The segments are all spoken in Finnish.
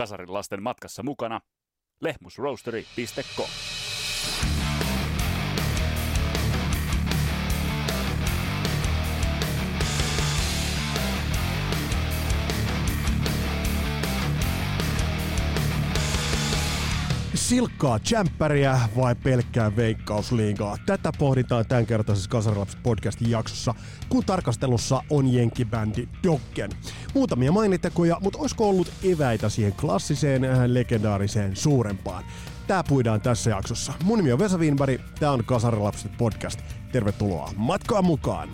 Kasarin lasten matkassa mukana lehmusroastery.com. silkkaa jämppäriä vai pelkkää veikkausliigaa? Tätä pohditaan tämänkertaisessa Kasarilaps podcastin jaksossa, kun tarkastelussa on jenkkibändi Dokken. Muutamia mainitekoja, mutta olisiko ollut eväitä siihen klassiseen, äh, legendaariseen, suurempaan? Tää puidaan tässä jaksossa. Mun nimi on Vesa Wienberg, tää on Kasarilapset podcast. Tervetuloa matkaan mukaan!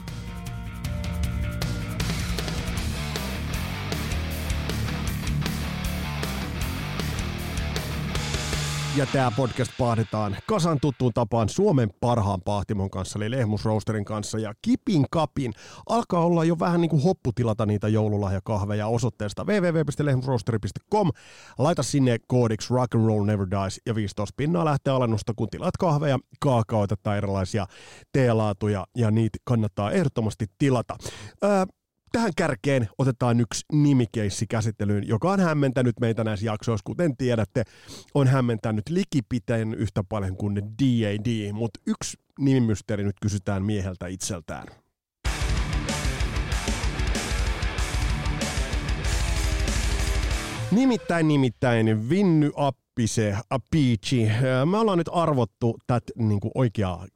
Ja tämä podcast pahdetaan kasan tuttuun tapaan Suomen parhaan pahtimon kanssa, eli Lehmus Roasterin kanssa. Ja Kipin Kapin alkaa olla jo vähän niin kuin hoppu tilata niitä joululahjakahveja osoitteesta www.lehmusroasteri.com. Laita sinne koodiksi Rock and Roll Never Dies ja 15 pinnaa lähtee alennusta, kun tilaat kahveja, kaakaoita tai erilaisia teelaatuja ja niitä kannattaa ehdottomasti tilata. Öö, tähän kärkeen otetaan yksi nimikeissi käsittelyyn, joka on hämmentänyt meitä näissä jaksoissa, kuten tiedätte, on hämmentänyt likipiteen yhtä paljon kuin D.A.D., mutta yksi nimimysteeri nyt kysytään mieheltä itseltään. Nimittäin, nimittäin, Vinny Appise, Apici. Me ollaan nyt arvottu tätä niin oikeaa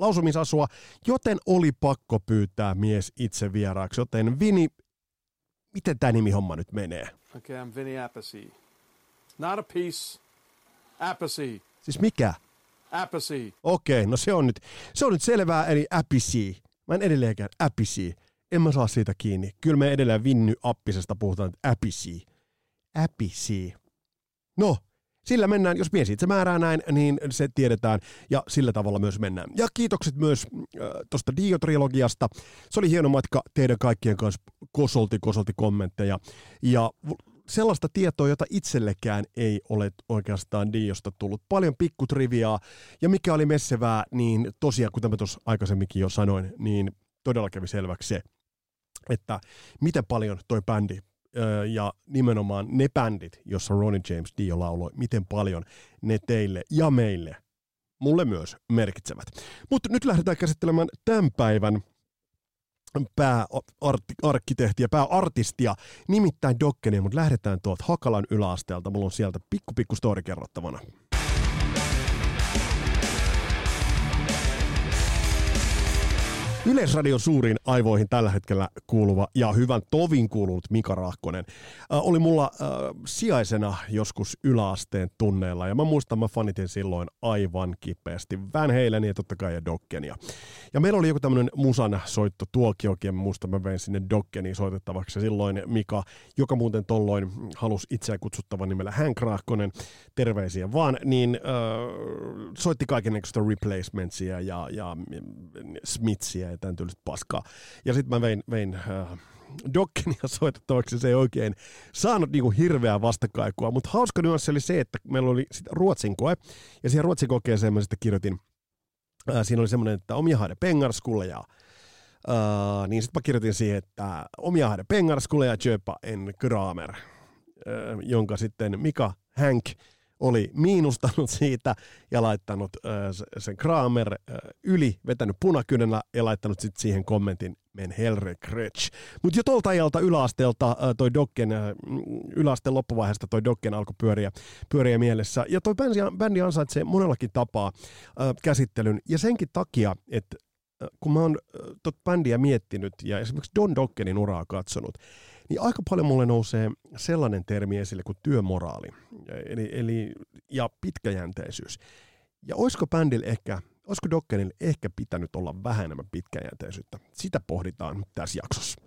lausumisasua, joten oli pakko pyytää mies itse vieraaksi. Joten Vini, miten tämä homma nyt menee? Okay, I'm Vinny Appice. Not a piece. Appice. Siis mikä? Appice. Okei, okay, no se on nyt, se on nyt selvää, eli Appice. Mä en edelleenkään Appice. En mä saa siitä kiinni. Kyllä me edelleen Vinny Appisesta puhutaan, Appice. Appice. No, sillä mennään, jos mies itse määrää näin, niin se tiedetään ja sillä tavalla myös mennään. Ja kiitokset myös äh, tuosta Dio-trilogiasta. Se oli hieno matka teidän kaikkien kanssa kosolti, kosolti kommentteja. Ja sellaista tietoa, jota itsellekään ei ole oikeastaan Diosta tullut. Paljon pikkutriviaa, ja mikä oli messevää, niin tosiaan, kuten mä tuossa aikaisemminkin jo sanoin, niin todella kävi selväksi se, että miten paljon toi bändi ja nimenomaan ne bändit, jossa Ronnie James Dio lauloi, miten paljon ne teille ja meille, mulle myös merkitsevät. Mutta nyt lähdetään käsittelemään tämän päivän pääarkkitehtiä, pääartistia, nimittäin Dokkenia, mutta lähdetään tuolta Hakalan yläasteelta. Mulla on sieltä pikku pikku story kerrottavana. Yleisradion suuriin aivoihin tällä hetkellä kuuluva ja hyvän tovin kuulunut Mika Rahkonen äh, oli mulla äh, sijaisena joskus yläasteen tunneilla ja mä muistan, mä fanitin silloin aivan kipeästi Van Halenia ja totta kai ja Dokkenia. Ja meillä oli joku tämmöinen musan soitto tuokiokin ja mä muistan, mä vein sinne Dokkeniin soitettavaksi ja silloin Mika, joka muuten tolloin halusi itseään kutsuttavan nimellä Hank Rahkonen, terveisiä vaan, niin äh, soitti kaikenlaista replacementsia ja, ja Smithsia ja tämän tyylistä paskaa. Ja sitten mä vein, vein äh, Dokkenia soitettavaksi, se ei oikein saanut niinku hirveää vastakaikua, mutta hauska nyanssi oli se, että meillä oli sit Ruotsin koe, ja siihen Ruotsin kokeeseen mä sitten kirjoitin, äh, siinä oli semmoinen, että omia haide pengarskulle ja Uh, niin sitten mä kirjoitin siihen, että omia haide pengarskulle ja en kramer, uh, jonka sitten Mika Hank oli miinustanut siitä ja laittanut äh, sen Kramer äh, yli, vetänyt punakynällä ja laittanut sitten siihen kommentin men helre kretsch. Mutta jo tuolta ajalta yläasteelta äh, toi Dokken, äh, yläasteen loppuvaiheesta toi Dokken alkoi pyöriä, pyöriä mielessä. Ja toi bändi, bändi ansaitsee monellakin tapaa äh, käsittelyn ja senkin takia, että kun mä oon tot bändiä miettinyt ja esimerkiksi Don Dokkenin uraa katsonut, niin aika paljon mulle nousee sellainen termi esille kuin työmoraali eli, eli, ja pitkäjänteisyys. Ja olisiko bändillä ehkä, olisiko Dokkenilla ehkä pitänyt olla vähän enemmän pitkäjänteisyyttä? Sitä pohditaan tässä jaksossa.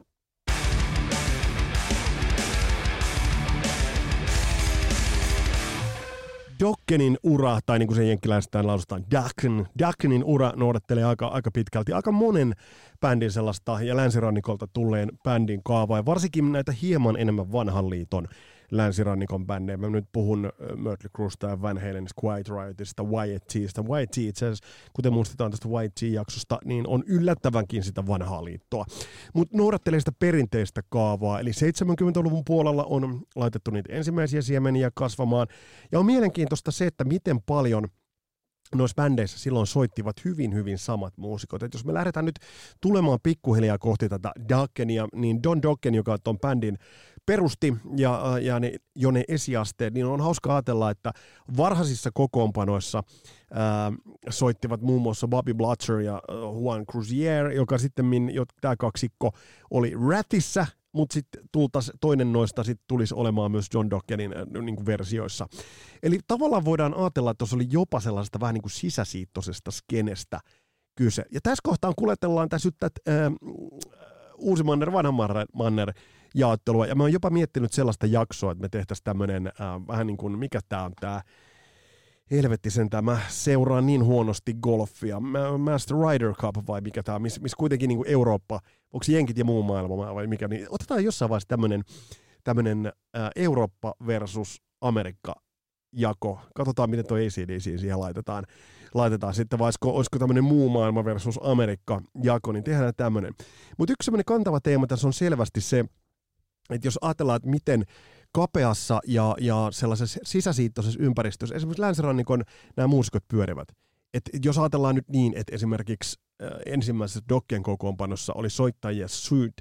Dokkenin ura, tai niin kuin se jenkkiläistään lausutaan, Dokken, Dokkenin ura noudattelee aika, aika pitkälti aika monen bändin sellaista ja länsirannikolta tulleen bändin kaavaa, ja varsinkin näitä hieman enemmän vanhan liiton länsirannikon bändejä. Mä nyt puhun Mötley Cruesta ja Van Halenista, Quiet Riotista, YTstä. YT itse asiassa, kuten muistetaan tästä YT-jaksosta, niin on yllättävänkin sitä vanhaa liittoa. Mutta noudattelee sitä perinteistä kaavaa, eli 70-luvun puolella on laitettu niitä ensimmäisiä siemeniä kasvamaan. Ja on mielenkiintoista se, että miten paljon – noissa bändeissä silloin soittivat hyvin, hyvin samat muusikot. Et jos me lähdetään nyt tulemaan pikkuhiljaa kohti tätä Dockenia, niin Don Docken, joka on bändin perusti ja, ja ne, jo ne esiasteet, niin on hauska ajatella, että varhaisissa kokoonpanoissa ää, soittivat muun muassa Bobby Blutcher ja Juan Cruzier, joka sitten, tämä kaksikko oli Ratissa, mutta sitten toinen noista sit tulisi olemaan myös John Dockerin äh, niin versioissa. Eli tavallaan voidaan ajatella, että tuossa oli jopa sellaista vähän niin kuin sisäsiittoisesta skenestä kyse. Ja tässä kohtaa kuljetellaan tässä nyt tätä, äh, uusi manner, vanha manner jaottelua, ja mä oon jopa miettinyt sellaista jaksoa, että me tehtäisiin tämmöinen äh, vähän niin kuin, mikä tämä on tämä, helvetti sen tämä seuraa niin huonosti golfia. Master Rider Cup vai mikä tämä, missä miss kuitenkin niin kuin Eurooppa, onko jenkit ja muu maailma vai mikä, niin otetaan jossain vaiheessa tämmöinen tämmöinen äh, Eurooppa versus Amerikka jako. Katsotaan, miten tuo ACDC siihen laitetaan. laitetaan sitten, vai olisiko, olisiko tämmöinen muu maailma versus Amerikka jako, niin tehdään tämmöinen. Mutta yksi semmoinen kantava teema tässä on selvästi se, että jos ajatellaan, että miten kapeassa ja, ja sellaisessa sisäsiittoisessa ympäristössä, esimerkiksi länsirannikon nämä muusikot pyörivät. Et jos ajatellaan nyt niin, että esimerkiksi äh, ensimmäisessä Dokken kokoonpanossa oli soittajia Suit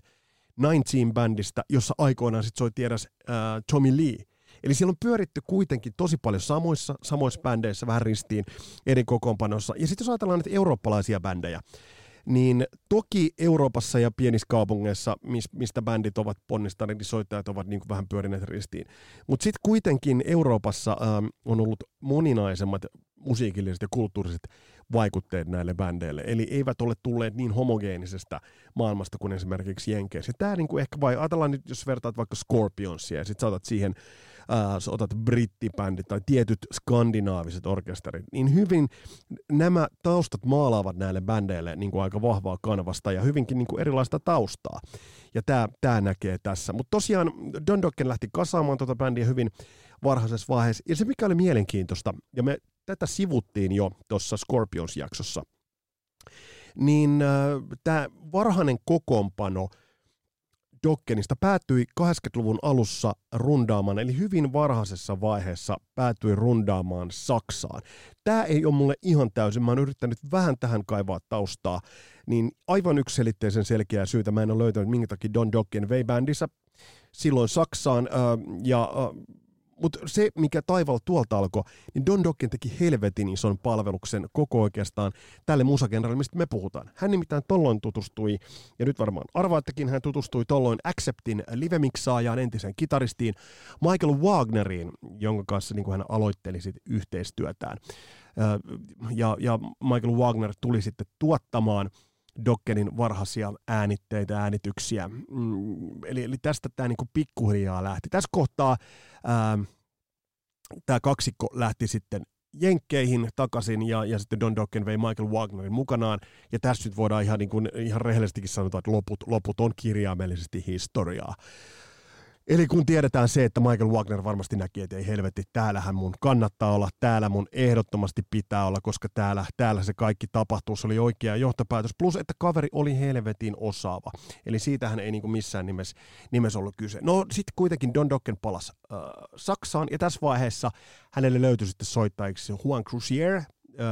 19-bändistä, jossa aikoinaan sit soitti eräs äh, Tommy Lee. Eli siellä on pyöritty kuitenkin tosi paljon samoissa, samoissa bändeissä, vähän ristiin eri kokoonpanossa. Ja sitten jos ajatellaan näitä eurooppalaisia bändejä, niin toki Euroopassa ja pienissä kaupungeissa, mistä bändit ovat ponnistaneet, niin soittajat ovat niin kuin vähän pyörineet ristiin. Mutta sitten kuitenkin Euroopassa ähm, on ollut moninaisemmat musiikilliset ja kulttuuriset vaikutteet näille bändeille. Eli eivät ole tulleet niin homogeenisesta maailmasta kuin esimerkiksi Jenkeissä. Tämä niin kuin ehkä vai, ajatellaan nyt, jos vertaat vaikka Scorpionsia ja sitten saatat siihen sä otat brittibändit tai tietyt skandinaaviset orkesterit, niin hyvin nämä taustat maalaavat näille bändeille niin kuin aika vahvaa kanvasta ja hyvinkin niin kuin erilaista taustaa. Ja tämä, tämä näkee tässä. Mutta tosiaan Don Dokken lähti kasaamaan tuota bändiä hyvin varhaisessa vaiheessa. Ja se mikä oli mielenkiintoista, ja me tätä sivuttiin jo tuossa Scorpions-jaksossa, niin äh, tämä varhainen kokoonpano – Dokkenista päättyi 80-luvun alussa rundaamaan, eli hyvin varhaisessa vaiheessa päätyi rundaamaan Saksaan. Tämä ei ole mulle ihan täysin, mä oon yrittänyt vähän tähän kaivaa taustaa, niin aivan yksiselitteisen selkeää syytä mä en ole löytänyt, minkä takia Don Dokken vei bändissä silloin Saksaan, ja mutta se, mikä taivaalla tuolta alkoi, niin Don Dokken teki helvetin ison palveluksen koko oikeastaan tälle musagenralle, mistä me puhutaan. Hän nimittäin tolloin tutustui, ja nyt varmaan arvaattekin, hän tutustui tolloin Acceptin livemiksaajaan, entiseen kitaristiin Michael Wagneriin, jonka kanssa niin kuin hän aloitteli sit yhteistyötään. Ja, ja Michael Wagner tuli sitten tuottamaan Dokkenin varhaisia äänitteitä, äänityksiä. Mm, eli, eli tästä tämä niinku pikkuhiljaa lähti. Tässä kohtaa tämä kaksikko lähti sitten Jenkkeihin takaisin ja, ja sitten Don Dokken vei Michael Wagnerin mukanaan. Ja tässä nyt voidaan ihan, niin kuin, ihan rehellisestikin sanoa, että loput, loput on kirjaimellisesti historiaa. Eli kun tiedetään se, että Michael Wagner varmasti näki, että ei helvetti, täällähän mun kannattaa olla, täällä mun ehdottomasti pitää olla, koska täällä, täällä se kaikki tapahtuu, se oli oikea johtopäätös. Plus, että kaveri oli helvetin osaava. Eli siitähän ei niin kuin missään nimessä, nimessä ollut kyse. No sitten kuitenkin Don Dokken palasi äh, Saksaan, ja tässä vaiheessa hänelle löytyi sitten soittajiksi Juan Cruzier,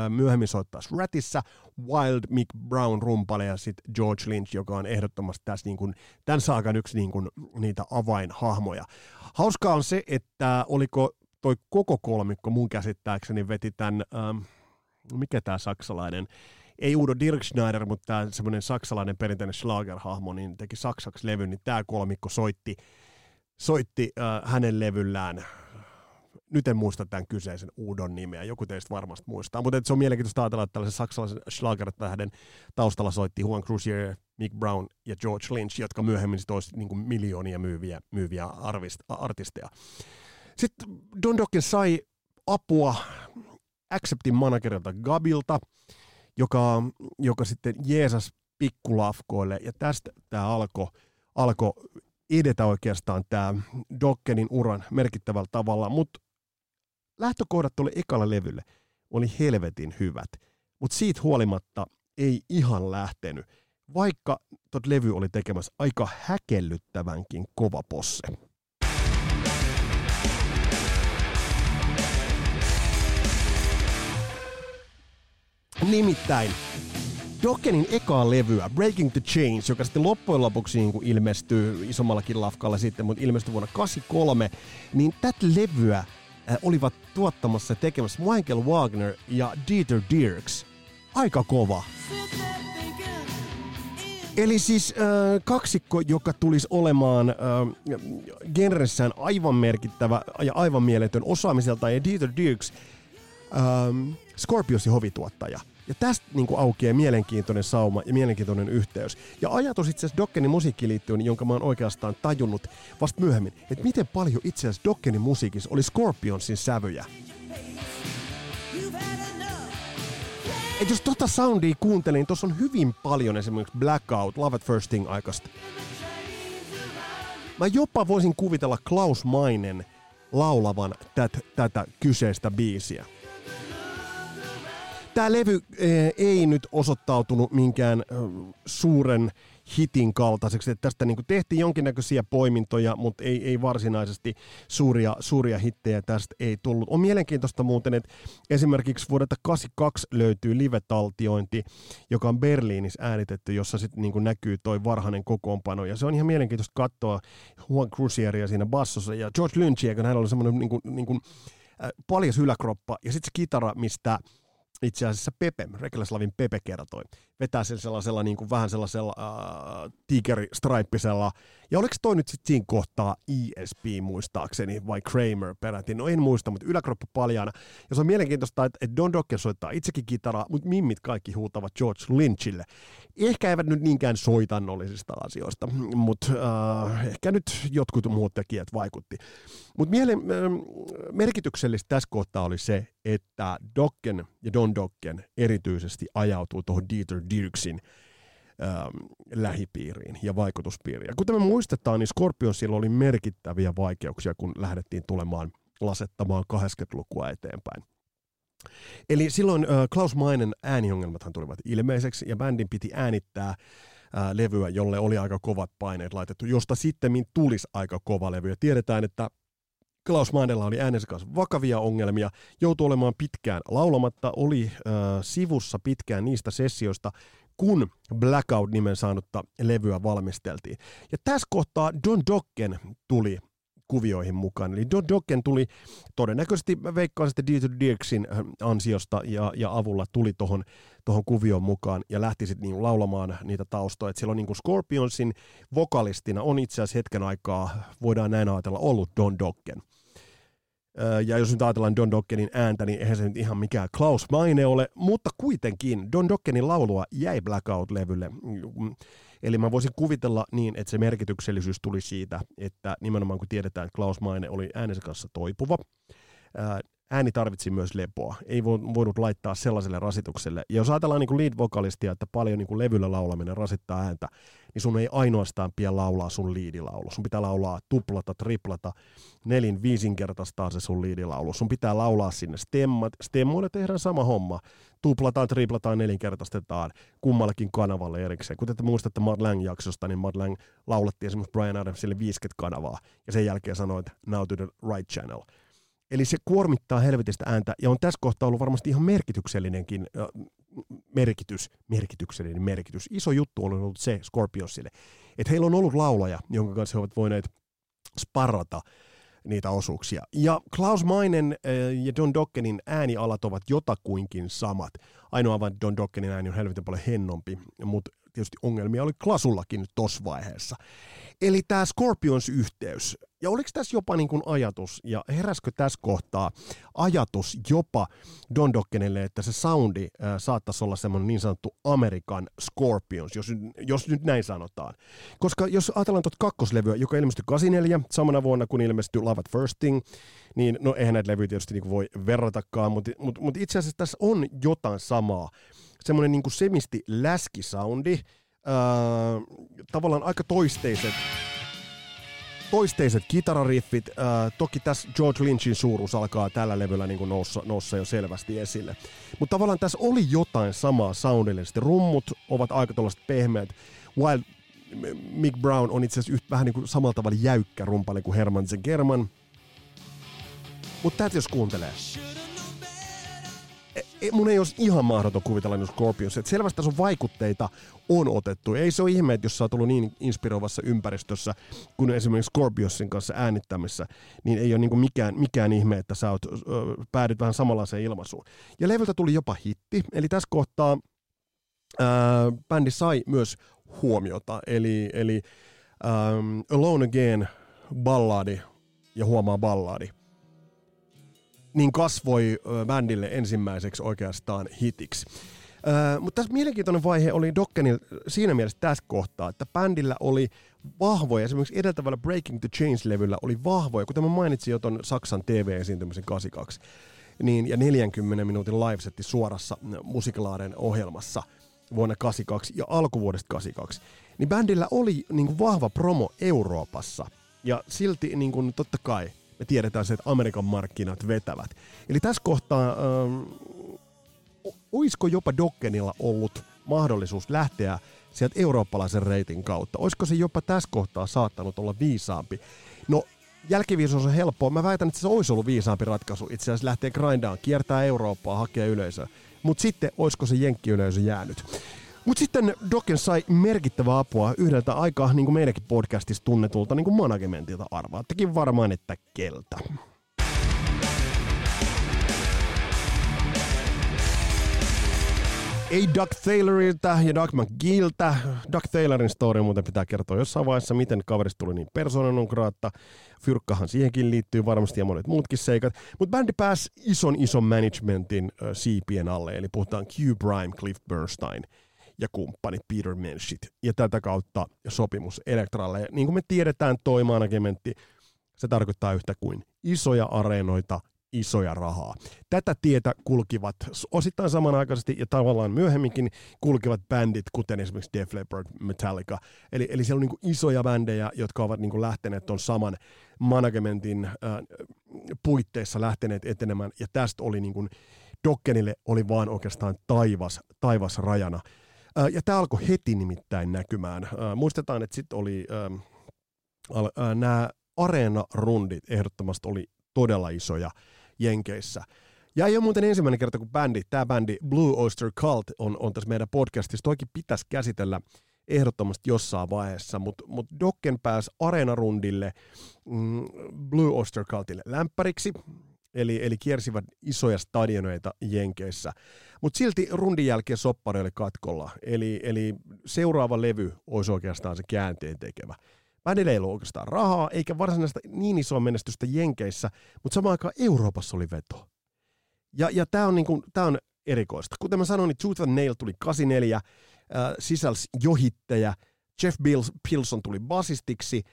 myöhemmin soittaisi Ratissa, Wild Mick Brown rumpale ja sitten George Lynch, joka on ehdottomasti tässä niin kuin, tämän saakan yksi niin kuin, niitä avainhahmoja. Hauskaa on se, että oliko toi koko kolmikko mun käsittääkseni veti tämän, ähm, mikä tämä saksalainen, ei Udo Dirkschneider, mutta tämä semmoinen saksalainen perinteinen Schlager-hahmo, niin teki saksaksi levyn, niin tämä kolmikko soitti, soitti äh, hänen levyllään nyt en muista tämän kyseisen Udon nimeä, joku teistä varmasti muistaa, mutta se on mielenkiintoista ajatella, että tällaisen saksalaisen schlager-tähden taustalla soitti Juan Cruzier, Mick Brown ja George Lynch, jotka myöhemmin sitten olisi niin miljoonia myyviä, myyviä arvist, artisteja. Sitten Don Dokken sai apua Acceptin managerilta Gabilta, joka, joka sitten Jeesus pikkulafkoille, ja tästä tämä alkoi alko edetä oikeastaan tämä Dokkenin uran merkittävällä tavalla, mutta lähtökohdat tuolle ekalle levylle oli helvetin hyvät, mutta siitä huolimatta ei ihan lähtenyt, vaikka tot levy oli tekemässä aika häkellyttävänkin kova posse. Nimittäin Dokkenin ekaa levyä, Breaking the Chains, joka sitten loppujen lopuksi niin kuin ilmestyy isommallakin lafkalla sitten, mutta ilmestyi vuonna 83, niin tätä levyä olivat tuottamassa ja tekemässä Michael Wagner ja Dieter Dirks. Aika kova. Eli siis äh, kaksikko, joka tulisi olemaan äh, genressään aivan merkittävä ja aivan mieletön osaamiselta, ja Dieter Dirks, äh, Scorpiosin hovituottaja. Ja tästä niin kuin aukeaa mielenkiintoinen sauma ja mielenkiintoinen yhteys. Ja ajatus itse asiassa Dokkenin musiikkiliittyyn, jonka mä oon oikeastaan tajunnut vasta myöhemmin, että miten paljon itse asiassa Dokkenin musiikissa oli Scorpionsin sävyjä. Et jos tota soundia kuuntelin, niin tuossa on hyvin paljon esimerkiksi Blackout, Love at First Thing aikasta. Mä jopa voisin kuvitella Klaus Mainen laulavan tät, tätä kyseistä biisiä. Tämä levy eh, ei nyt osoittautunut minkään suuren hitin kaltaiseksi. Että tästä niin kuin tehtiin jonkinnäköisiä poimintoja, mutta ei, ei varsinaisesti suuria, suuria hittejä tästä ei tullut. On mielenkiintoista muuten, että esimerkiksi vuodelta 82 löytyy live-taltiointi, joka on Berliinissä äänitetty, jossa sitten niin näkyy toi varhainen kokoonpano. Ja se on ihan mielenkiintoista katsoa Juan Cruzieria siinä bassossa ja George Lynchia, kun hänellä oli semmoinen niin kuin, niin kuin, äh, paljas yläkroppa ja sitten se kitara, mistä itse asiassa Pepe, Reklaslavin Pepe kertoi, vetää sen sellaisella niin kuin vähän sellaisella äh, tigeristraippisella, ja oliko toi nyt sitten siinä kohtaa ESP muistaakseni, vai Kramer peräti, no en muista, mutta yläkroppa paljana, ja se on mielenkiintoista, että Don Docker soittaa itsekin kitaraa, mutta mimmit kaikki huutavat George Lynchille. Ehkä eivät nyt niinkään soitannollisista asioista, mutta äh, ehkä nyt jotkut muut tekijät vaikutti. Mutta miele- äh, merkityksellistä tässä kohtaa oli se, että Dokken ja Don Dokken erityisesti ajautuu tuohon Dieter Dirksin ähm, lähipiiriin ja vaikutuspiiriin. Ja kuten me muistetaan, niin Scorpionsilla oli merkittäviä vaikeuksia, kun lähdettiin tulemaan lasettamaan 80-lukua eteenpäin. Eli silloin äh, Klaus Mainen ääniongelmathan tulivat ilmeiseksi ja bändin piti äänittää äh, levyä, jolle oli aika kovat paineet laitettu, josta sitten tulisi aika kova levy. Ja tiedetään, että Klaus Mainella oli äänensä kanssa vakavia ongelmia, joutui olemaan pitkään laulamatta, oli äh, sivussa pitkään niistä sessioista, kun Blackout-nimen saanutta levyä valmisteltiin. Ja tässä kohtaa Don Dokken tuli kuvioihin mukaan. Eli Don Dokken tuli todennäköisesti, veikkaan sitten Dieter Dirksin äh, ansiosta ja, ja avulla tuli tuohon tohon kuvioon mukaan ja lähti sitten niin laulamaan niitä taustoja. Et siellä on niin Scorpionsin vokalistina on itse asiassa hetken aikaa, voidaan näin ajatella, ollut Don Dokken. Ja jos nyt ajatellaan Don Dokkenin ääntä, niin eihän se nyt ihan mikään Klaus Maine ole, mutta kuitenkin Don Dokkenin laulua jäi Blackout-levylle. Eli mä voisin kuvitella niin, että se merkityksellisyys tuli siitä, että nimenomaan kun tiedetään, että Klaus Maine oli äänensä kanssa toipuva, ääni tarvitsi myös lepoa. Ei voinut laittaa sellaiselle rasitukselle. Ja jos ajatellaan niin lead-vokalistia, että paljon niin levyllä laulaminen rasittaa ääntä, niin sun ei ainoastaan pidä laulaa sun liidilaulu. Sun pitää laulaa tuplata, triplata, nelin, viisinkertaistaa se sun liidilaulu. Sun pitää laulaa sinne stemmat. Stemmoille tehdään sama homma. Tuplataan, triplataan, nelinkertaistetaan kummallakin kanavalle erikseen. Kuten te muistatte Mad Lang-jaksosta, niin Mad Lang laulettiin esimerkiksi Brian Adamsille 50 kanavaa. Ja sen jälkeen sanoi, että now to the right channel. Eli se kuormittaa helvetistä ääntä ja on tässä kohtaa ollut varmasti ihan merkityksellinenkin merkitys, merkityksellinen merkitys. Iso juttu on ollut se Scorpionsille, että heillä on ollut laulaja, jonka kanssa he ovat voineet sparrata niitä osuuksia. Ja Klaus Mainen ja Don Dokkenin äänialat ovat jotakuinkin samat. Ainoa vain Don Dokkenin ääni on helvetin paljon hennompi, mutta tietysti ongelmia oli Klasullakin tuossa vaiheessa. Eli tämä Scorpions-yhteys, ja oliko tässä jopa niin kuin ajatus, ja heräskö tässä kohtaa ajatus jopa Don Dokkenelle, että se soundi äh, saattaisi olla semmoinen niin sanottu American Scorpions, jos, jos nyt näin sanotaan. Koska jos ajatellaan tuota kakkoslevyä, joka ilmestyi 84, samana vuonna kun ilmestyi Love at First Thing, niin no eihän näitä levyjä tietysti niin voi verratakaan, mutta, mutta, mutta itse asiassa tässä on jotain samaa. Semmoinen niin semisti läskisoundi, äh, tavallaan aika toisteiset toisteiset kitarariffit. Äh, toki tässä George Lynchin suuruus alkaa tällä levyllä niin noussa, noussa jo selvästi esille. Mutta tavallaan tässä oli jotain samaa soundillisesti. Rummut ovat aika tuollaiset pehmeät. While Mick Brown on itse asiassa yhtä, vähän niin kuin samalla tavalla jäykkä rumpali kuin Herman German. Mutta tätä jos kuuntelee, mun ei olisi ihan mahdoton kuvitella niin Scorpions. Että selvästi tässä on vaikutteita on otettu. Ei se ole ihme, että jos sä oot ollut niin inspiroivassa ympäristössä kuin esimerkiksi Scorpionsin kanssa äänittämässä, niin ei ole niin mikään, mikään ihme, että sä oot, ö, päädyt vähän samanlaiseen ilmaisuun. Ja levyltä tuli jopa hitti, eli tässä kohtaa ää, bändi sai myös huomiota, eli, eli ähm, Alone Again balladi ja huomaa balladi niin kasvoi bändille ensimmäiseksi oikeastaan hitiksi. Öö, mutta tässä mielenkiintoinen vaihe oli Dokkenil siinä mielessä tässä kohtaa, että bändillä oli vahvoja, esimerkiksi edeltävällä Breaking the Change-levyllä oli vahvoja, kuten mä mainitsin jo ton Saksan TV-esiintymisen 82, niin, ja 40 minuutin livesetti suorassa Musiklaaren ohjelmassa vuonna 82 ja alkuvuodesta 82, niin bändillä oli niin kuin vahva promo Euroopassa, ja silti niin kuin, totta kai me tiedetään se, että Amerikan markkinat vetävät. Eli tässä kohtaa, ähm, olisiko jopa Dokkenilla ollut mahdollisuus lähteä sieltä eurooppalaisen reitin kautta? Olisiko se jopa tässä kohtaa saattanut olla viisaampi? No, jälkiviisaus on helppoa. Mä väitän, että se olisi ollut viisaampi ratkaisu. Itse asiassa lähtee grindaan, kiertää Eurooppaa, hakee yleisöä. Mutta sitten, olisiko se jenkkiyleisö jäänyt? Mutta sitten Dokken sai merkittävää apua yhdeltä aika, niin kuin meidänkin podcastissa tunnetulta, niin kuin managementilta arvaattekin varmaan, että keltä. Ei Doug Taylorilta ja Doug McGilltä. Doug Taylorin story muuten pitää kertoa jossain vaiheessa, miten kaverista tuli niin persoonan graatta. Fyrkkahan siihenkin liittyy varmasti ja monet muutkin seikat. Mutta bändi pääsi ison ison managementin äh, siipien alle, eli puhutaan Q Prime, Cliff Bernstein – ja kumppani Peter Menschit. Ja tätä kautta sopimus Elektralle. Ja niin kuin me tiedetään, toi managementti, se tarkoittaa yhtä kuin isoja areenoita, isoja rahaa. Tätä tietä kulkivat osittain samanaikaisesti ja tavallaan myöhemminkin kulkivat bändit, kuten esimerkiksi Def Leppard, Metallica. Eli, eli siellä on niin isoja bändejä, jotka ovat niin lähteneet tuon saman managementin äh, puitteissa lähteneet etenemään, ja tästä oli niin kuin, Dokkenille oli vaan oikeastaan taivas, taivas rajana. Ja tämä alkoi heti nimittäin näkymään. Muistetaan, että sitten oli nämä areenarundit ehdottomasti oli todella isoja Jenkeissä. Ja ei ole muuten ensimmäinen kerta, kun bändi, tämä bändi Blue Oyster Cult on, on tässä meidän podcastissa. Toikin pitäisi käsitellä ehdottomasti jossain vaiheessa, mutta mut Dokken pääsi areenarundille mm, Blue Oyster Cultille lämpäriksi eli, eli kiersivät isoja stadioneita Jenkeissä. Mutta silti rundin jälkeen soppari oli katkolla, eli, eli seuraava levy olisi oikeastaan se käänteen tekevä. Bändillä ei ollut oikeastaan rahaa, eikä varsinaista niin isoa menestystä Jenkeissä, mutta samaan aikaan Euroopassa oli veto. Ja, ja tämä on, niinku, on erikoista. Kuten mä sanoin, niin Tooth and Nail tuli 84, äh, sisälsi johitteja, Jeff Bills, Pilson tuli basistiksi –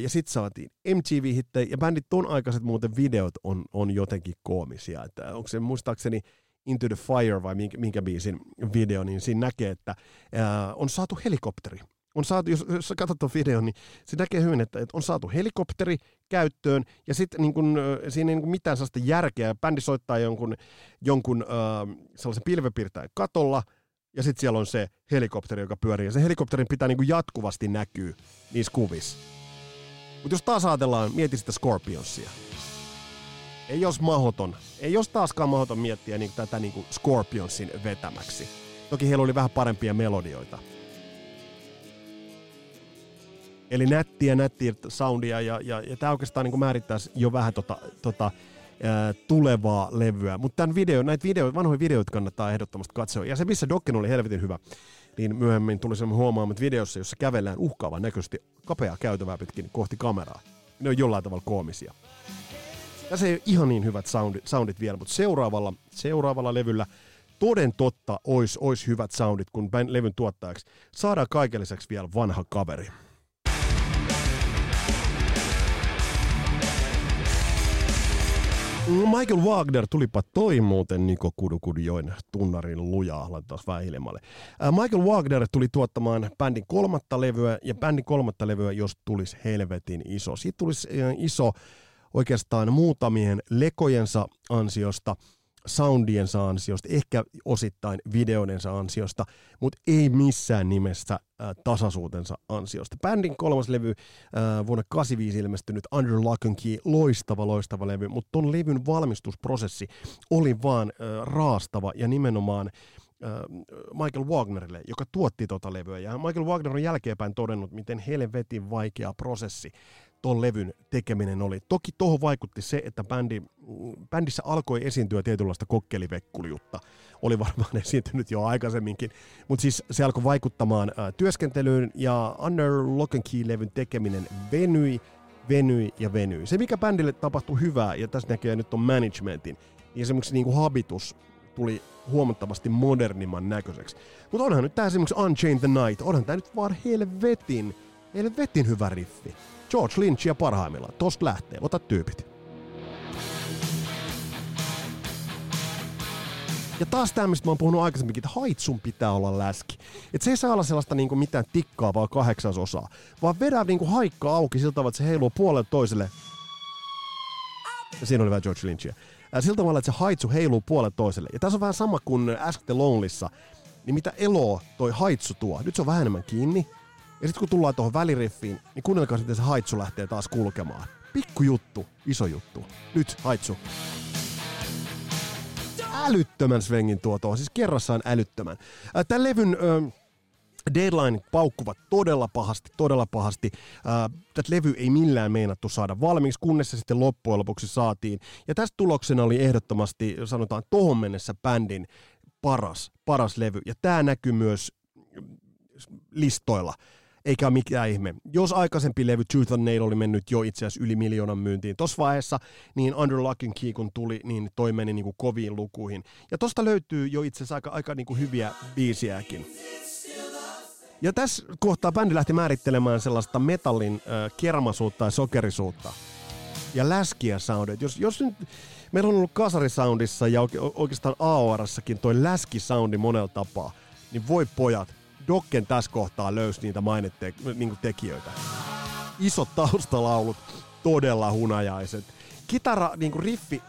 ja sitten saatiin MTV-hittejä, ja bändit ton aikaiset muuten videot on, on jotenkin koomisia. Että onko se muistaakseni Into the Fire vai minkä, minkä biisin video, niin siinä näkee, että ää, on saatu helikopteri. On saatu, jos, jos katsot tuon videon, niin se näkee hyvin, että, että on saatu helikopteri käyttöön, ja sitten niin kun, siinä ei niin mitään sellaista järkeä. Bändi soittaa jonkun, jonkun äh, sellaisen pilvepiirtäjän katolla, ja sitten siellä on se helikopteri, joka pyörii, ja se helikopterin pitää niin jatkuvasti näkyä niissä kuvissa. Mutta jos taas ajatellaan, mieti sitä Scorpionsia. Ei jos mahoton, ei jos taaskaan mahoton miettiä niin tätä niin kuin Scorpionsin vetämäksi. Toki heillä oli vähän parempia melodioita. Eli nättiä, nättiä soundia, ja, ja, ja tämä oikeastaan niin määrittäisi jo vähän tota, tota, ää, tulevaa levyä. Mutta tämän video, näitä video, vanhoja videoita kannattaa ehdottomasti katsoa. Ja se, missä Dokken oli helvetin hyvä, niin myöhemmin tuli semmoinen huomaamat videossa, jossa kävellään uhkaavan näköisesti kapeaa käytävää pitkin kohti kameraa. Ne on jollain tavalla koomisia. Tässä ei ole ihan niin hyvät soundit, soundit vielä, mutta seuraavalla, seuraavalla levyllä toden totta olisi ois hyvät soundit, kun levyn tuottajaksi saadaan kaiken lisäksi vielä vanha kaveri. Michael Wagner, tulipa toi muuten Niko Kudukudjoin tunnarin lujaa, laitetaan vähän hiljemmalle. Michael Wagner tuli tuottamaan bändin kolmatta levyä, ja bändin kolmatta levyä, jos tulisi helvetin iso. Siitä tulisi iso oikeastaan muutamien lekojensa ansiosta – soundiensa ansiosta, ehkä osittain videoidensa ansiosta, mutta ei missään nimessä äh, tasaisuutensa ansiosta. Bändin kolmas levy, äh, vuonna 85 ilmestynyt Under Lock and Key, loistava, loistava levy, mutta ton levyn valmistusprosessi oli vaan äh, raastava ja nimenomaan Michael Wagnerille, joka tuotti tota levyä. Ja Michael Wagner on jälkeenpäin todennut, miten helvetin vaikea prosessi ton levyn tekeminen oli. Toki tuohon vaikutti se, että bändi, bändissä alkoi esiintyä tietynlaista kokkelivekkuliutta. Oli varmaan esiintynyt jo aikaisemminkin, mutta siis se alkoi vaikuttamaan ä, työskentelyyn ja Under Lock and Key-levyn tekeminen venyi, venyi ja venyi. Se, mikä bändille tapahtui hyvää, ja tässä näkee nyt on managementin, niin esimerkiksi niin kuin habitus tuli huomattavasti modernimman näköiseksi. Mutta onhan nyt tämä esimerkiksi Unchained the Night, onhan tämä nyt vaan helvetin, helvetin hyvä riffi. George Lynchia parhaimmillaan. Tosta lähtee. Ota tyypit. Ja taas tämä, mistä mä oon puhunut aikaisemminkin, että haitsun pitää olla läski. Että se ei saa olla sellaista niinku mitään tikkaavaa kahdeksasosaa, vaan vedää niinku haikka auki siltä tavalla, että se heiluu puolelle toiselle. Ja siinä oli vähän George Lynchia. Siltä tavalla, että se haitsu heiluu puolelle toiselle. Ja tässä on vähän sama kuin Ask the Lonelyssa. Niin mitä eloa toi haitsu tuo. Nyt se on vähän enemmän kiinni. Ja sitten kun tullaan tuohon väliriffiin, niin kuunnelkaa sitten se haitsu lähtee taas kulkemaan. Pikku juttu, iso juttu. Nyt haitsu. Älyttömän svengin tuo siis kerrassaan älyttömän. Tämän levyn ö, Deadline paukkuvat todella pahasti, todella pahasti. Tätä levy ei millään meinattu saada valmiiksi, kunnes se sitten loppujen lopuksi saatiin. Ja tästä tuloksena oli ehdottomasti, sanotaan, tohon mennessä bändin paras, paras levy. Ja tämä näkyy myös listoilla eikä ole mikään ihme. Jos aikaisempi levy Truth and Nail oli mennyt jo itse asiassa yli miljoonan myyntiin tuossa vaiheessa, niin Under Lock and Key kun tuli, niin toi meni niin kuin koviin lukuihin. Ja tosta löytyy jo itse asiassa aika, aika niin kuin hyviä biisiäkin. Ja tässä kohtaa bändi lähti määrittelemään sellaista metallin äh, kermasuutta ja sokerisuutta ja läskiä soundet. Jos, jos nyt, meillä on ollut kasarisoundissa ja oikeastaan AORssakin toi läskisoundi monella tapaa, niin voi pojat, Dokken tässä kohtaa löysi niitä mainette, niin tekijöitä. Isot taustalaulut, todella hunajaiset. Kitara, niin kuin riffi,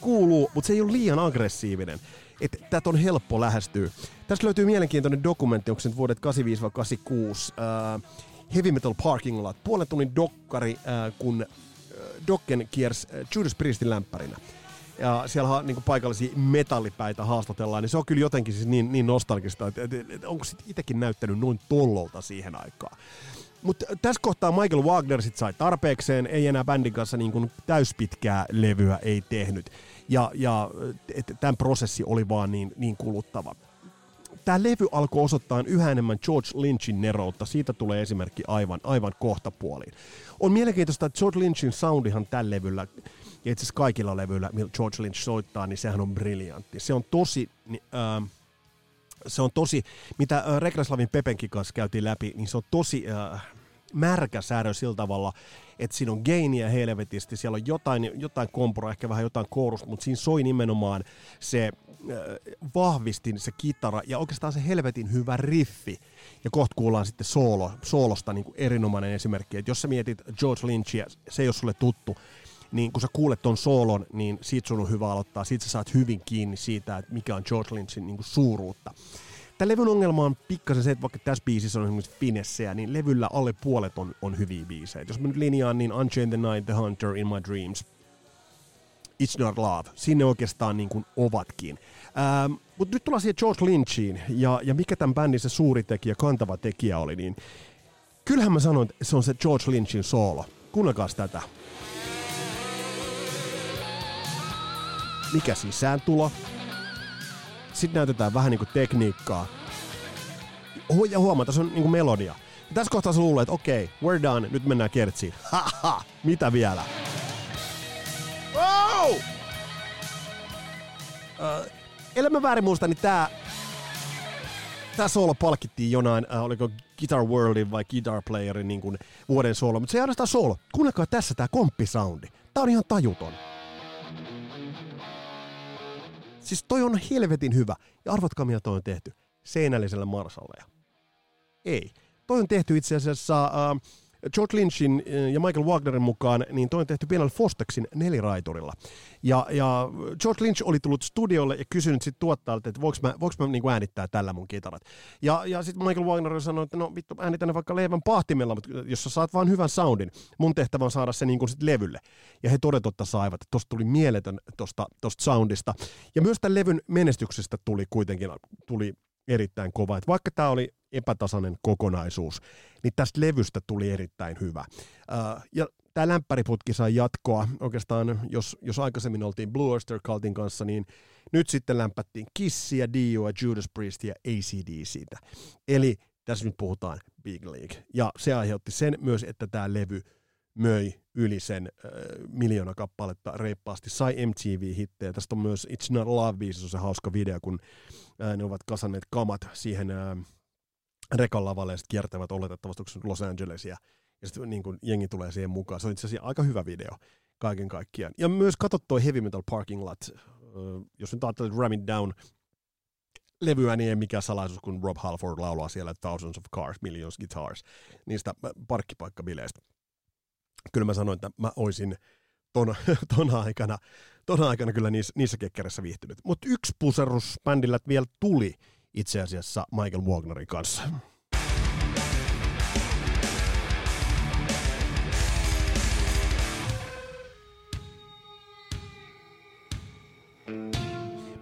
kuuluu, mutta se ei ole liian aggressiivinen. Että tätä on helppo lähestyä. Tässä löytyy mielenkiintoinen dokumentti, onko se nyt vuodet 85-86. Uh, Heavy Metal Parking Lot. Puolen tunnin dokkari, uh, kun uh, Dokken kiersi uh, Judas Priestin lämpärinä ja siellä niin paikallisia metallipäitä haastatellaan, niin se on kyllä jotenkin siis niin, niin nostalgista, että, että, että onko sitten itsekin näyttänyt noin tollolta siihen aikaan. Mutta tässä kohtaa Michael Wagner sit sai tarpeekseen, ei enää bändin kanssa niin kuin täyspitkää levyä ei tehnyt. Ja, ja tämän prosessi oli vaan niin, niin kuluttava. Tämä levy alkoi osoittaa yhä enemmän George Lynchin neroutta. Siitä tulee esimerkki aivan, aivan kohtapuoliin. On mielenkiintoista, että George Lynchin soundihan tällä levyllä ja itse asiassa kaikilla levyillä, millä George Lynch soittaa, niin sehän on briljantti. Se on tosi, äh, se on tosi, mitä äh, Reklaslavin Pepenkin kanssa käytiin läpi, niin se on tosi äh, märkä säädö sillä tavalla, että siinä on gainia helvetisti, siellä on jotain, jotain kompura, ehkä vähän jotain koorusta, mutta siinä soi nimenomaan se äh, vahvistin se kitara ja oikeastaan se helvetin hyvä riffi. Ja kohta kuullaan sitten soolo, soolosta niin kuin erinomainen esimerkki, että jos sä mietit George Lynchia, se ei ole sulle tuttu, niin kun sä kuulet ton soolon, niin siitä sun on hyvä aloittaa. Siitä sä saat hyvin kiinni siitä, että mikä on George Lynchin niin suuruutta. Tämä levyn ongelma on pikkasen se, että vaikka tässä biisissä on esimerkiksi finessejä, niin levyllä alle puolet on, on hyviä biisejä. Jos mä nyt linjaan, niin Unchained the Night, The Hunter, In My Dreams, It's Not Love, sinne oikeastaan niin kuin ovatkin. Ähm, Mutta nyt tullaan siihen George Lynchiin, ja, ja mikä tämän bändin se suuri tekijä, kantava tekijä oli, niin kyllähän mä sanoin, että se on se George Lynchin soolo. Kuunnelkaa tätä. Mikä sisääntulo. Sitten näytetään vähän niinku tekniikkaa. Ja huomata, se on niinku melodia. Ja tässä kohtaa sä luulee, että okei, okay, we're done, nyt mennään kertsiin. Haha, mitä vielä? Wow! Uh, ellei mä väärin muista, niin tää, tää solo palkittiin jonain, uh, oliko Guitar Worldin vai Guitar Playerin niin vuoden solo, mutta se ei ainoastaan solo. Kuunnelkaa tässä tää komppisoundi. Tää on ihan tajuton. Siis toi on helvetin hyvä. Ja arvatkaa, mitä toi on tehty. Seinällisellä Marsalleja. Ei. Toi on tehty itse asiassa äh, George Lynchin äh, ja Michael Wagnerin mukaan, niin toi on tehty pienellä Fostexin neliraiturilla. Ja, ja George Lynch oli tullut studiolle ja kysynyt sitten tuottajalta, että voiko mä, voiko mä niinku äänittää tällä mun kitarat. Ja, ja sitten Michael Wagner sanoi, että no vittu, äänitän ne vaikka leivän pahtimella, mutta jos sä saat vaan hyvän soundin, mun tehtävä on saada se niinku sit levylle. Ja he todetotta saivat, että tosta tuli mieletön tosta, tosta soundista. Ja myös tämän levyn menestyksestä tuli kuitenkin tuli erittäin kova. Et vaikka tämä oli epätasainen kokonaisuus, niin tästä levystä tuli erittäin hyvä. Ja tämä lämpäriputki sai jatkoa. Oikeastaan, jos, jos aikaisemmin oltiin Blue Oyster Cultin kanssa, niin nyt sitten lämpättiin Kissia, Dio, Judas Priest ja ACDCtä. Eli tässä nyt puhutaan Big League. Ja se aiheutti sen myös, että tämä levy möi yli sen äh, miljoona kappaletta reippaasti, sai MTV-hittejä. Tästä on myös It's Not Love-biisissä se hauska video, kun äh, ne ovat kasanneet kamat siihen äh, ja sitten kiertävät oletettavasti Los Angelesia. Ja sitten niin kun jengi tulee siihen mukaan. Se on itse asiassa aika hyvä video kaiken kaikkiaan. Ja myös katso toi Heavy Metal Parking Lot. Äh, jos nyt ajattelet Ram It Down levyä, niin ei mikään salaisuus, kun Rob Halford laulaa siellä Thousands of Cars, Millions Guitars, niistä parkkipaikkabileistä kyllä mä sanoin, että mä oisin ton, ton, aikana, ton aikana kyllä niissä, niissä kekkereissä viihtynyt. Mutta yksi puserus bändillä vielä tuli itse asiassa Michael Wagnerin kanssa.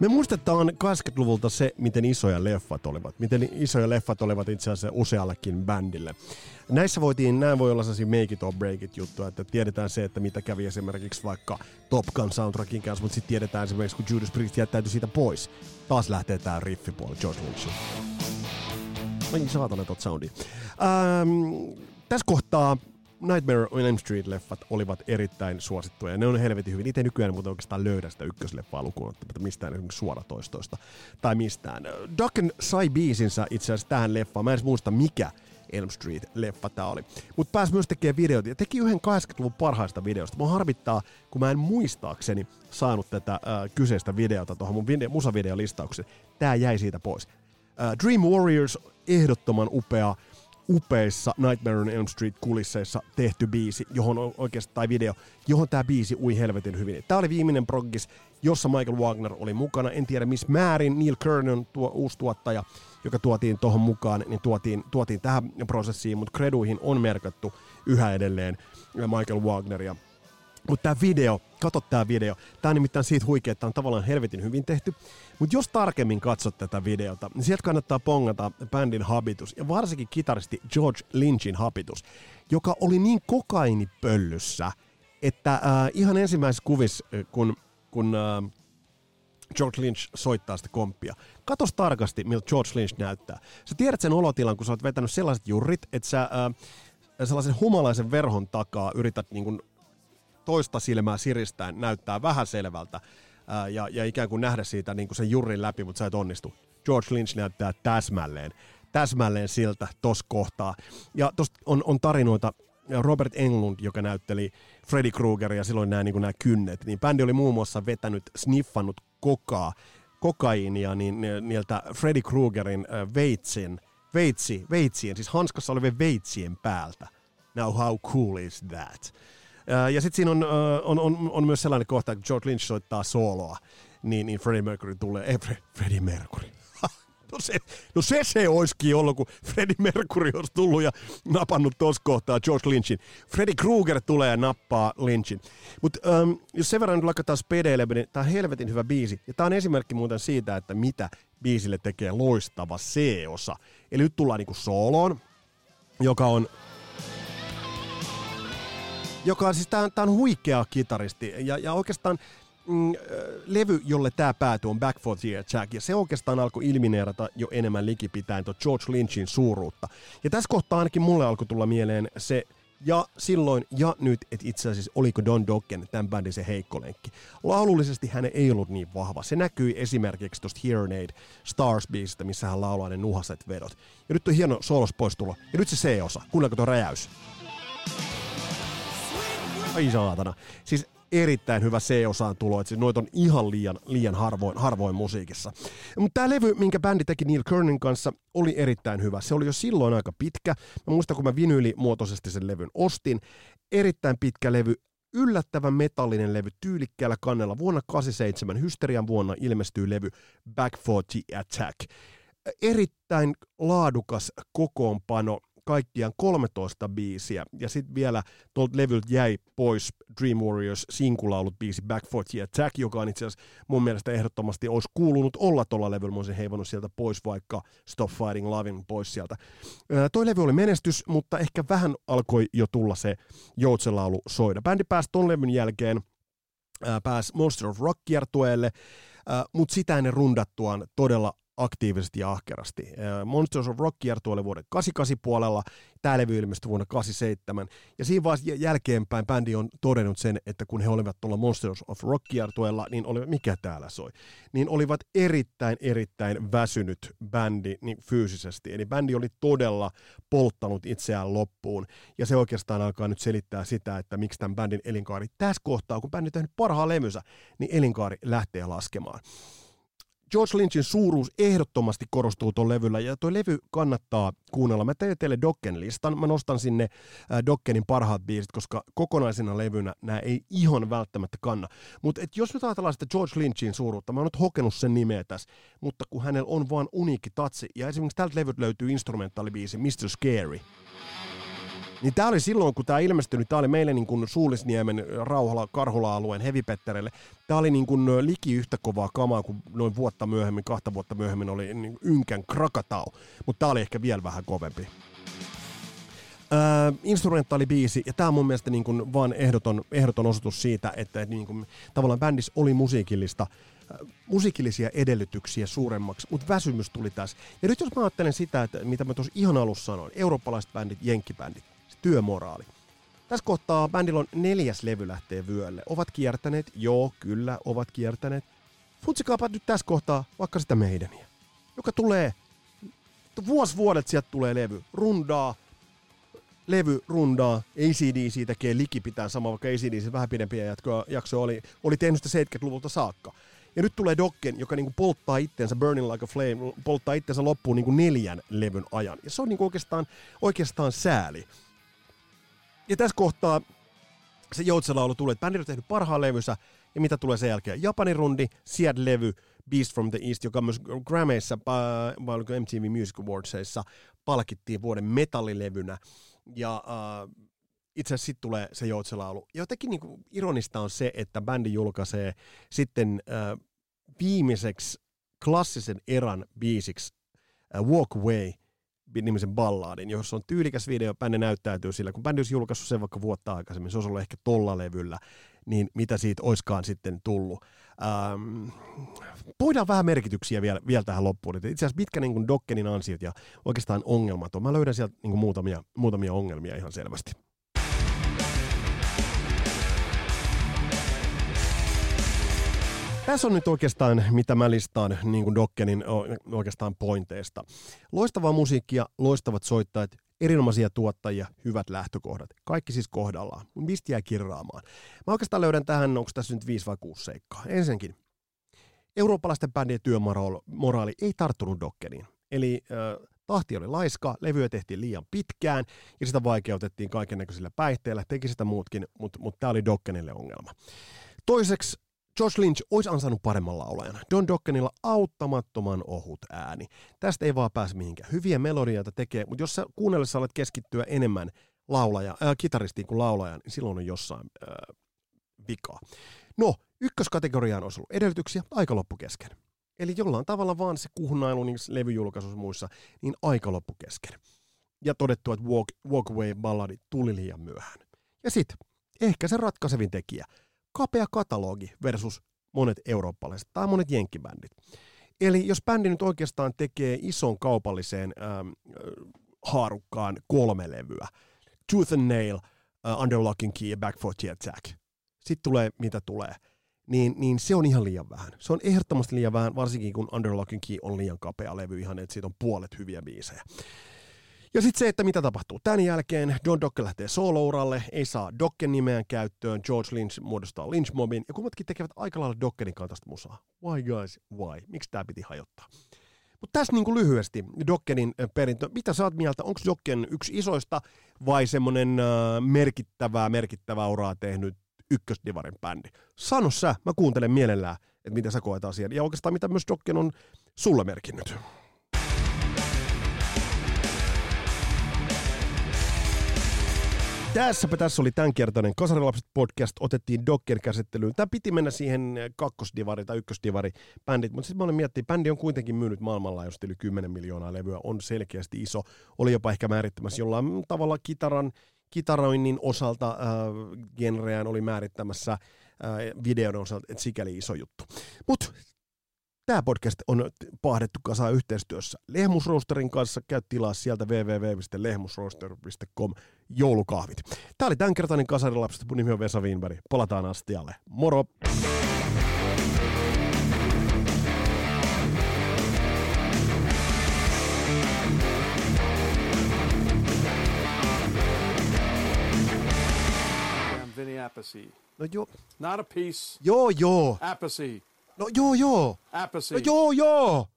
Me muistetaan 80-luvulta se, miten isoja leffat olivat. Miten isoja leffat olivat itse asiassa useallekin bändille. Näissä voitiin, nämä voi olla sellaisia make it or break it juttuja, että tiedetään se, että mitä kävi esimerkiksi vaikka Top Gun soundtrackin kanssa, mutta sitten tiedetään esimerkiksi, kun Judas Priest jättäytyi siitä pois. Taas lähtee tää riffipuoli George Lynch. Ai saatana tot soundi. Ähm, tässä kohtaa Nightmare on Elm Street-leffat olivat erittäin suosittuja. Ne on helvetin hyvin. Itse nykyään muuten oikeastaan löydä sitä ykkösleffaa lukuun ottamatta mistään esimerkiksi suoratoistoista tai mistään. Dokken sai biisinsä itse asiassa tähän leffaan. Mä en edes muista mikä Elm Street-leffa tämä oli. Mutta pääsi myös tekemään videoita ja teki yhden 80-luvun parhaista videosta. Mua harvittaa, kun mä en muistaakseni saanut tätä äh, kyseistä videota tuohon mun video, musavideolistaukseen. Tää jäi siitä pois. Äh, Dream Warriors, ehdottoman upea upeissa Nightmare on Elm Street kulisseissa tehty biisi, johon oikeastaan, tai video, johon tämä biisi ui helvetin hyvin. Tämä oli viimeinen proggis, jossa Michael Wagner oli mukana. En tiedä missä määrin Neil Kernon, tuo uusi tuottaja, joka tuotiin tuohon mukaan, niin tuotiin, tuotiin tähän prosessiin, mutta kreduihin on merkattu yhä edelleen Michael Wagneria. Mutta tämä video, kato tämä video, tämä on nimittäin siitä huikea, että tämä on tavallaan helvetin hyvin tehty. Mutta jos tarkemmin katsot tätä videota, niin sieltä kannattaa pongata bändin habitus, ja varsinkin kitaristi George Lynchin habitus, joka oli niin kokainipöllyssä, että äh, ihan ensimmäisessä kuvissa, kun, kun äh, George Lynch soittaa sitä komppia. Katos tarkasti, miltä George Lynch näyttää. Sä tiedät sen olotilan, kun sä oot vetänyt sellaiset jurrit, että sä äh, sellaisen humalaisen verhon takaa yrität niin kuin toista silmää siristään näyttää vähän selvältä ää, ja, ja ikään kuin nähdä siitä niin kuin sen jurin läpi, mutta sä et onnistu. George Lynch näyttää täsmälleen, täsmälleen siltä tos kohtaa. Ja tosta on, on tarinoita, Robert Englund, joka näytteli Freddy Kruegeria, silloin nämä, niin nämä kynnet, niin bändi oli muun muassa vetänyt, sniffannut kokaa, kokaiinia niin niiltä Freddy Kruegerin veitsin, veitsi, veitsien, siis hanskassa olevien veitsien päältä. Now how cool is that? Ja sitten siinä on, on, on, on, myös sellainen kohta, että George Lynch soittaa sooloa, niin, niin Freddie Mercury tulee, ei Fre, Freddie Mercury, No se, no se se olisikin ollut, kun Freddie Mercury olisi tullut ja napannut tuossa kohtaa George Lynchin. Freddy Krueger tulee ja nappaa Lynchin. Mutta um, jos sen verran nyt lakataan spedeilemään, niin tämä on helvetin hyvä biisi. Ja tämä on esimerkki muuten siitä, että mitä biisille tekee loistava C-osa. Eli nyt tullaan niinku sooloon, joka on joka on siis, tää on, on huikea kitaristi ja, ja oikeastaan mm, levy, jolle tämä päätyy, on Back for the Jack, ja se oikeastaan alkoi ilmineerata jo enemmän likipitäen tuon George Lynchin suuruutta. Ja tässä kohtaa ainakin mulle alkoi tulla mieleen se, ja silloin ja nyt, että itse asiassa oliko Don Dokken tämän bändin se heikko lenkki. Laulullisesti hän ei ollut niin vahva. Se näkyi esimerkiksi tuosta Hear Aid Stars-biisistä, missä hän laulaa ne nuhaset vedot. Ja nyt on hieno solos poistulo. Ja nyt se C-osa. Kuunnelko tuo räjäys? Ai saatana. Siis erittäin hyvä C-osaan tulo, että siis noita on ihan liian, liian harvoin, harvoin musiikissa. Mutta tämä levy, minkä bändi teki Neil Kernin kanssa, oli erittäin hyvä. Se oli jo silloin aika pitkä. Mä muistan, kun mä vinyylimuotoisesti sen levyn ostin. Erittäin pitkä levy, yllättävän metallinen levy tyylikkäällä kannella. Vuonna 87 Hysterian vuonna ilmestyy levy Back for the Attack. Erittäin laadukas kokoonpano, kaikkiaan 13 biisiä, ja sitten vielä tuolta levyltä jäi pois Dream Warriors sinkulaulut biisi Back for the Attack, joka on itse asiassa mun mielestä ehdottomasti olisi kuulunut olla tuolla levyllä, mä olisin heivannut sieltä pois vaikka Stop Fighting Loving pois sieltä. Ää, toi levy oli menestys, mutta ehkä vähän alkoi jo tulla se joutselaulu soida. Bändi pääsi ton levyn jälkeen pääsi Monster of Rock kiertueelle, mutta sitä ennen rundattuaan todella aktiivisesti ja ahkerasti. Monsters of Rock kiertue vuoden 88 puolella, tämä levy ilmestyi vuonna 87, ja siinä vaiheessa jälkeenpäin bändi on todennut sen, että kun he olivat tuolla Monsters of Rock kiertueella, niin oli, mikä täällä soi, niin olivat erittäin, erittäin väsynyt bändi niin fyysisesti. Eli bändi oli todella polttanut itseään loppuun, ja se oikeastaan alkaa nyt selittää sitä, että miksi tämän bändin elinkaari tässä kohtaa, kun bändi on tehnyt parhaan levynsä, niin elinkaari lähtee laskemaan. George Lynchin suuruus ehdottomasti korostuu tuon levyllä, ja tuo levy kannattaa kuunnella. Mä teen teille Dokken listan, mä nostan sinne Dokkenin parhaat biisit, koska kokonaisena levynä nämä ei ihan välttämättä kanna. Mutta jos nyt ajatellaan sitä George Lynchin suuruutta, mä oon nyt hokenut sen nimeä tässä, mutta kun hänellä on vaan uniikki tatsi, ja esimerkiksi tältä levyt löytyy instrumentaalibiisi Mr. Scary, niin tämä oli silloin, kun tämä ilmestyi, niin tämä oli meille niin kuin Suulisniemen Rauhala Karhula-alueen hevipettereille. Tämä oli niin kuin liki yhtä kovaa kamaa kuin noin vuotta myöhemmin, kahta vuotta myöhemmin oli niin Ynkän Krakatau, mutta tämä oli ehkä vielä vähän kovempi. Öö, instrumentaalibiisi, ja tämä on mun mielestä niin kuin vaan ehdoton, ehdoton osoitus siitä, että, niin kuin, tavallaan bändissä oli musiikillista, musiikillisia edellytyksiä suuremmaksi, mutta väsymys tuli tässä. Ja nyt jos mä ajattelen sitä, että mitä mä tuossa ihan alussa sanoin, eurooppalaiset bändit, jenkkibändit, työmoraali. Tässä kohtaa bändillä on neljäs levy lähtee vyölle. Ovat kiertäneet, joo, kyllä, ovat kiertäneet. Futsikaapa nyt tässä kohtaa vaikka sitä meidäniä, joka tulee, vuosi vuodet sieltä tulee levy, rundaa, levy rundaa, ACDC tekee likipitään sama, vaikka ACDC vähän pidempiä jatkoa, jakso oli, oli tehnyt sitä 70-luvulta saakka. Ja nyt tulee Dokken, joka niinku polttaa itteensä, Burning Like a Flame, polttaa itteensä loppuun niinku neljän levyn ajan. Ja se on niinku oikeastaan, oikeastaan sääli. Ja tässä kohtaa se joutselaulu tulee, että bändi on tehnyt parhaan levynsä, ja mitä tulee sen jälkeen? Japanin rundi, Siad-levy, Beast from the East, joka myös Grammyissa, vai oliko MTV Music Awardsissa, palkittiin vuoden metallilevynä. Ja uh, itse asiassa sitten tulee se joutselaulu. Ja jotenkin niin kuin ironista on se, että bändi julkaisee sitten uh, viimeiseksi klassisen eran biisiksi uh, Walk Away, nimisen balladin, jossa on tyylikäs video, bändi näyttäytyy sillä, kun bändi olisi julkaissut sen vaikka vuotta aikaisemmin, se olisi ollut ehkä tolla levyllä, niin mitä siitä oiskaan sitten tullut. Ähm, voidaan vähän merkityksiä vielä, vielä tähän loppuun. Itse asiassa mitkä niin Dokkenin ansiot ja oikeastaan ongelmat on. Mä löydän sieltä niin muutamia, muutamia ongelmia ihan selvästi. Tässä on nyt oikeastaan, mitä mä listaan niin kuin Dokkenin oikeastaan pointeista. Loistavaa musiikkia, loistavat soittajat, erinomaisia tuottajia, hyvät lähtökohdat. Kaikki siis kohdallaan. Mistä jää kirraamaan? Mä oikeastaan löydän tähän, onko tässä nyt viisi vai kuusi seikkaa. Ensinnäkin, eurooppalaisten bändien työmoraali ei tarttunut Dokkeniin. Eli äh, tahti oli laiska, levyä tehtiin liian pitkään ja sitä vaikeutettiin kaiken näköisillä päihteillä, teki sitä muutkin, mutta mut tämä oli Dokkenille ongelma. Toiseksi Josh Lynch olisi ansainnut paremman laulajan. Don Dockenilla auttamattoman ohut ääni. Tästä ei vaan pääse mihinkään. Hyviä melodioita tekee, mutta jos sä kuunnellessa alat keskittyä enemmän laulaja, äh, kitaristiin kuin laulajan, niin silloin on jossain äh, vikaa. No, ykköskategoriaan olisi ollut edellytyksiä, aika loppu kesken. Eli jollain tavalla vaan se kuhnailu niin levyjulkaisuissa muissa, niin aika loppu kesken. Ja todettu, että Walk, walk Away balladi tuli liian myöhään. Ja sitten, ehkä se ratkaisevin tekijä – kapea katalogi versus monet eurooppalaiset tai monet jenkkibändit. Eli jos bändi nyt oikeastaan tekee ison kaupalliseen ähm, haarukkaan kolme levyä, Tooth and Nail, uh, Under Lock and Key ja Back for the Attack, sitten tulee mitä tulee, niin, niin se on ihan liian vähän. Se on ehdottomasti liian vähän, varsinkin kun Under Lock and Key on liian kapea levy, ihan että siitä on puolet hyviä biisejä. Ja sitten se, että mitä tapahtuu. Tämän jälkeen John Docke lähtee solo-uralle, ei saa Dokken nimeään käyttöön, George Lynch muodostaa Lynch Mobin, ja kummatkin tekevät aika lailla Dokkenin kaltaista musaa. Why guys, why? Miksi tämä piti hajottaa? Mutta tässä niin kuin lyhyesti Dokkenin perintö. Mitä oot mieltä? Onko Dokken yksi isoista vai semmoinen äh, merkittävää, merkittävää uraa tehnyt ykkösdivarin bändi? Sano sä, mä kuuntelen mielellään, että mitä sä koet asian. Ja oikeastaan mitä myös Dokken on sulle merkinnyt. Tässäpä tässä oli tämänkertainen Kasarilapset podcast. Otettiin Dokken käsittelyyn. Tämä piti mennä siihen kakkosdivari tai ykkösdivari bändit, mutta sitten mä olin miettinyt, bändi on kuitenkin myynyt maailmanlaajuisesti yli 10 miljoonaa levyä, on selkeästi iso. Oli jopa ehkä määrittämässä jollain tavalla kitaran, kitaroinnin osalta äh, genreään oli määrittämässä äh, videon osalta, että sikäli iso juttu. Mutta Tämä podcast on pahdettu kasaan yhteistyössä Lehmusroosterin kanssa. Käy tilaa sieltä www.lehmusrooster.com joulukahvit. Tämä oli tämänkertainen kasarilapset. Mun nimi on Vesa Wienberg. Palataan astialle. Moro! Vinny Appice. No joo, Not a piece. joo, joo. Appice. No joo, joo. Appice. No joo, joo.